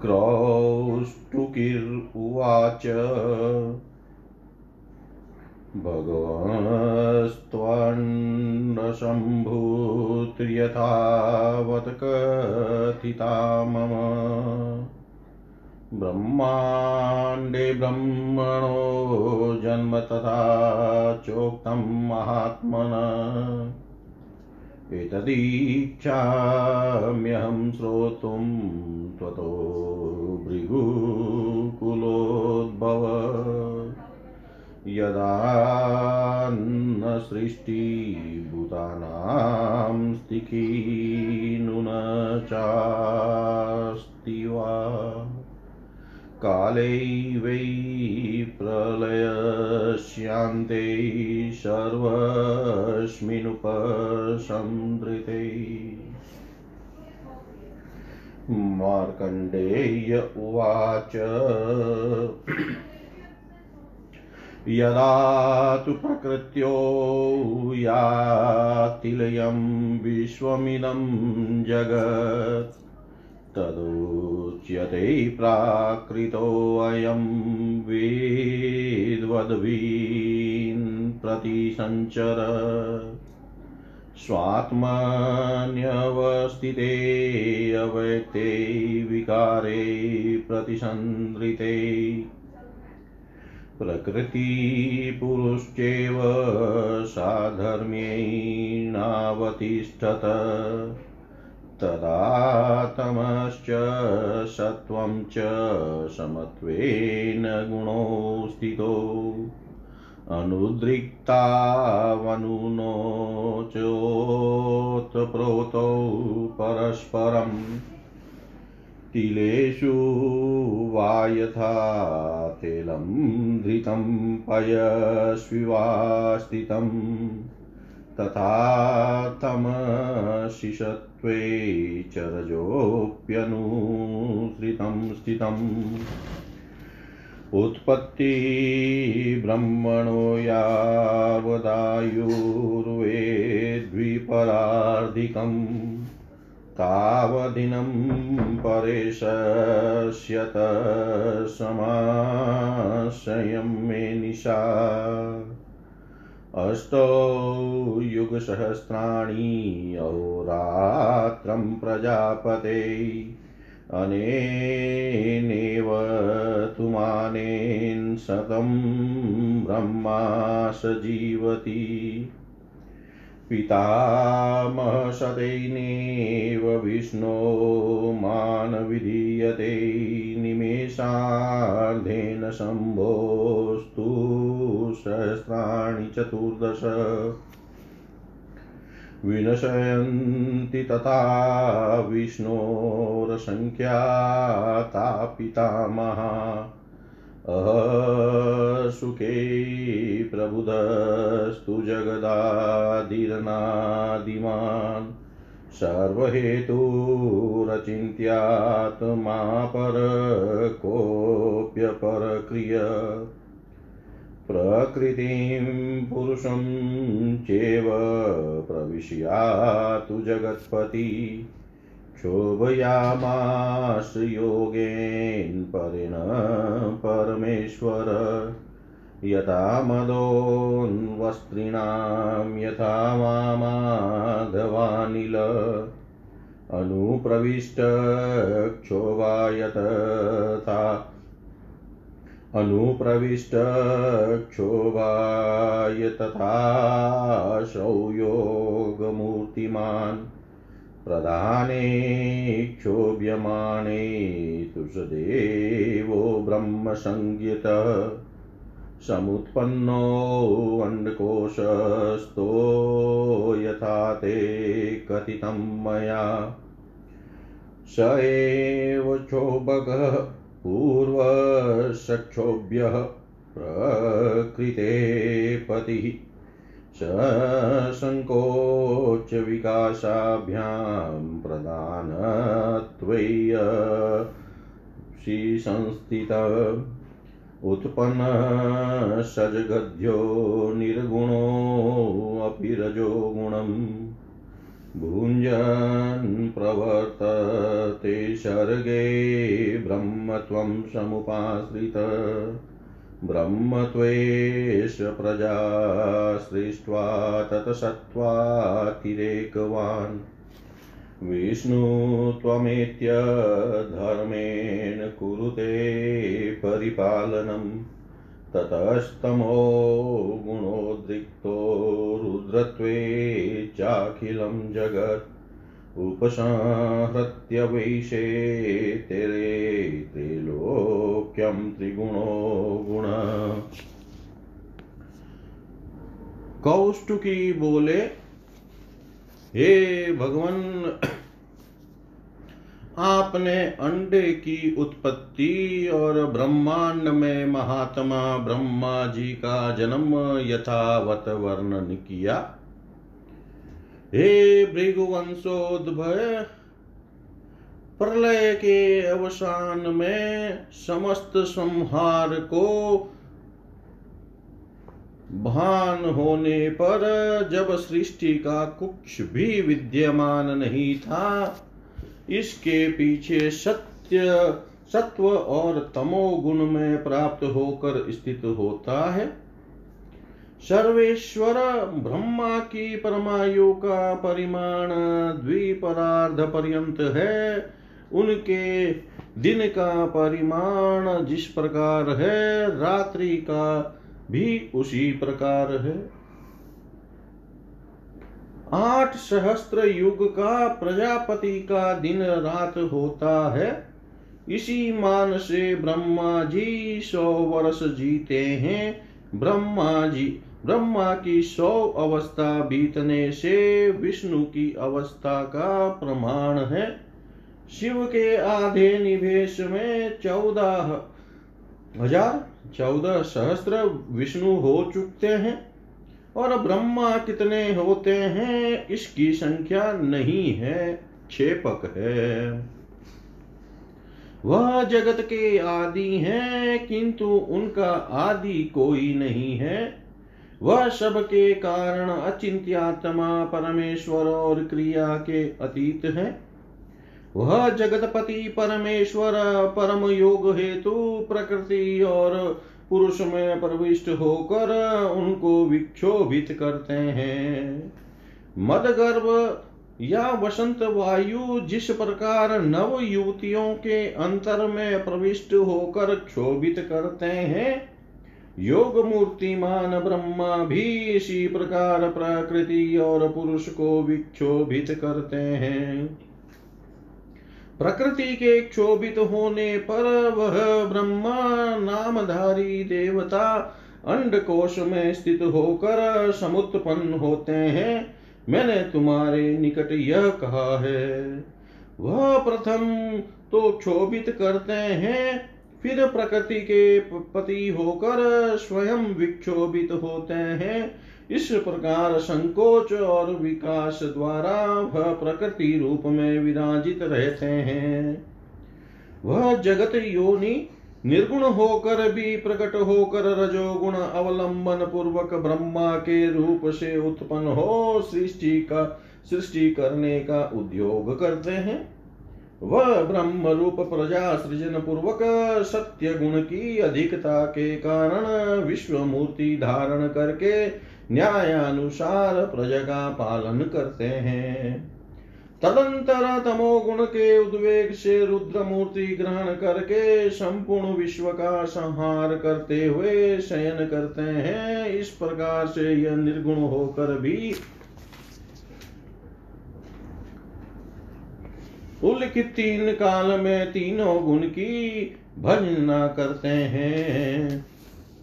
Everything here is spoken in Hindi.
क्रौष्टुकिर्वाच भगवन्नशम्भूत्र्यथावत् कथिता मम। ब्रह्माण्डे ब्रह्मणो जन्म तथा चोक्तं महात्मन। एतदीक्षाम्यहं श्रोतुं त्वतो भृगुकुलोद्भव यदा न सृष्टिभूतानां स्थिकी चास्ति वा। काले वै प्रलयस्यान्ते सर्वस्मिनुपसंहृते। मार्कण्डेय उवाच। यदा तु प्रकृत्यो यातिलयं विश्वमिदं जगत् तदुच्यते प्राकृतोऽयं वेद्वद्वीन् प्रतिसञ्चर स्वात्मन्यवस्थिते अव्यक्ते विकारे प्रतिसन्दृते प्रकृतिपुरुश्चेव साधर्म्येणावतिष्ठत तदातमश्च सत्वं च समत्वेन गुणो स्थितो अनुद्रिक्तावनुनोचोत्प्रोतौ परस्परम्। तिलेषु वा यथा तैलं धृतं पयस्विवा स्थितम् तथा तमसि सत्त्वे चरजोऽप्यनुसृतं स्थितम्। उत्पत्ति ब्रह्मणो यावदायुर्वेद्विपरार्धिकम् तावदिनं परेशस्यत समाशयं मे निशा। अष्टौ युगसहस्राणि अहोरात्रं प्रजापते। अनेनेव तुमानेन शतं ब्रह्मा सजीवति पितामहशतैनेव विष्णो मान विधीयते निमेषार्धेन शम्भोस्तु सहस्राणि चतुर्दश। विनशयन्ति तथा विष्णोरसङ्ख्याता पितामहा अहसुखे प्रबुधस्तु जगदादिरनादिमान्। सर्वहेतुरचिन्त्यात्मा परकोऽप्यपरक्रिय प्रकृतिं पुरुषं चेव प्रविश्यातु जगत्पति। क्षोभयामास योगेन परेण परमेश्वर। यथा मदोन्वस्त्रीणां यथा मामाधवानिल। अनुप्रविष्टक्षोभायतथा अनुप्रविष्टक्षोभाय तथाशौ योगमूर्तिमान् प्रधाने क्षोभ्यमाणे तु स देवो ब्रह्मसंज्ञितः समुत्पन्नोऽण्डकोशस्थो यथा ते कथितं मया। स एव क्षोभगः पूर्वसक्षोभ्यः प्रकृते पतिः ससङ्कोचविकासाभ्यां प्रधानत्वय्यसि संस्थित उत्पन्नसजगद्यो निर्गुणोऽपि रजो गुणम् भुञ्जन् प्रवर्तत ते सर्गे ब्रह्मत्वं समुपाश्रित। ब्रह्मत्वेष प्रजा सृष्ट्वा ततसत्त्वातिरेकवान्। विष्णु त्वमेत्य धर्मेण कुरुते परिपालनम् ततस्तमो गुणोद्रिक्तो रुद्रत्वे चाखिलं जगत्। उपसंहृत्य वैशे तेरे त्रैलोक्यं त्रिगुणो गुण। कौष्टुकी बोले, हे भगवान, आपने अंडे की उत्पत्ति और ब्रह्मांड में महात्मा ब्रह्मा जी का जन्म यथावत वर्णन किया। हे भृगुवंशोद्भय प्रलय के अवसान में समस्त संहार को भान होने पर जब सृष्टि का कुछ भी विद्यमान नहीं था, इसके पीछे सत्य, सत्व और तमो गुण में प्राप्त होकर स्थित होता है। सर्वेश्वर ब्रह्मा की परमायु का परिमाण द्विपरार्ध पर्यंत है। उनके दिन का परिमाण जिस प्रकार है, रात्रि का भी उसी प्रकार है। आठ सहस्त्र युग का प्रजापति का दिन रात होता है। इसी मान से ब्रह्मा जी सौ वर्ष जीते हैं। ब्रह्मा जी ब्रह्मा की सौ अवस्था बीतने से विष्णु की अवस्था का प्रमाण है। शिव के आधे निवेश में चौदह हज़ार चौदह सहस्त्र विष्णु हो चुकते हैं और ब्रह्मा कितने होते हैं इसकी संख्या नहीं है क्षेपक है। वह जगत के आदि हैं, किंतु उनका आदि कोई नहीं है। वह सब के कारण अचिंत्यात्मा परमेश्वर और क्रिया के अतीत है। वह जगतपति परमेश्वर, परम योग हेतु प्रकृति और पुरुष में प्रविष्ट होकर उनको विक्षोभित करते हैं। मदगर्भ या वसंत वायु जिस प्रकार नव युवतियों के अंतर में प्रविष्ट होकर क्षोभित करते हैं योग मूर्तिमान ब्रह्मा भी इसी प्रकार प्रकृति और पुरुष को विक्षोभित करते हैं। प्रकृति के क्षोभित होने पर वह ब्रह्मा नामधारी देवता अंड कोश में स्थित होकर समुत्पन्न होते हैं। मैंने तुम्हारे निकट यह कहा है। वह प्रथम तो क्षोभित करते हैं फिर प्रकृति के पति होकर स्वयं विक्षोभित होते हैं। इस प्रकार संकोच और विकास द्वारा वह प्रकृति रूप में विराजित रहते हैं। वह जगत योनि निर्गुण होकर भी प्रकट होकर रजोगुण अवलंबन पूर्वक ब्रह्मा के रूप से उत्पन्न हो सृष्टि का, सृष्टि करने का उद्योग करते हैं। वह ब्रह्म रूप प्रजा सृजन पूर्वक सत्य गुण की अधिकता के कारण विश्व मूर्ति धारण करके न्यायानुसार प्रजा का पालन करते हैं। तदंतर तमो गुण के उद्वेग से रुद्र मूर्ति ग्रहण करके संपूर्ण विश्व का संहार करते हुए शयन करते हैं। इस प्रकार से यह निर्गुण होकर भी उल्लिखित तीन काल में तीनों गुण की भजना करते हैं।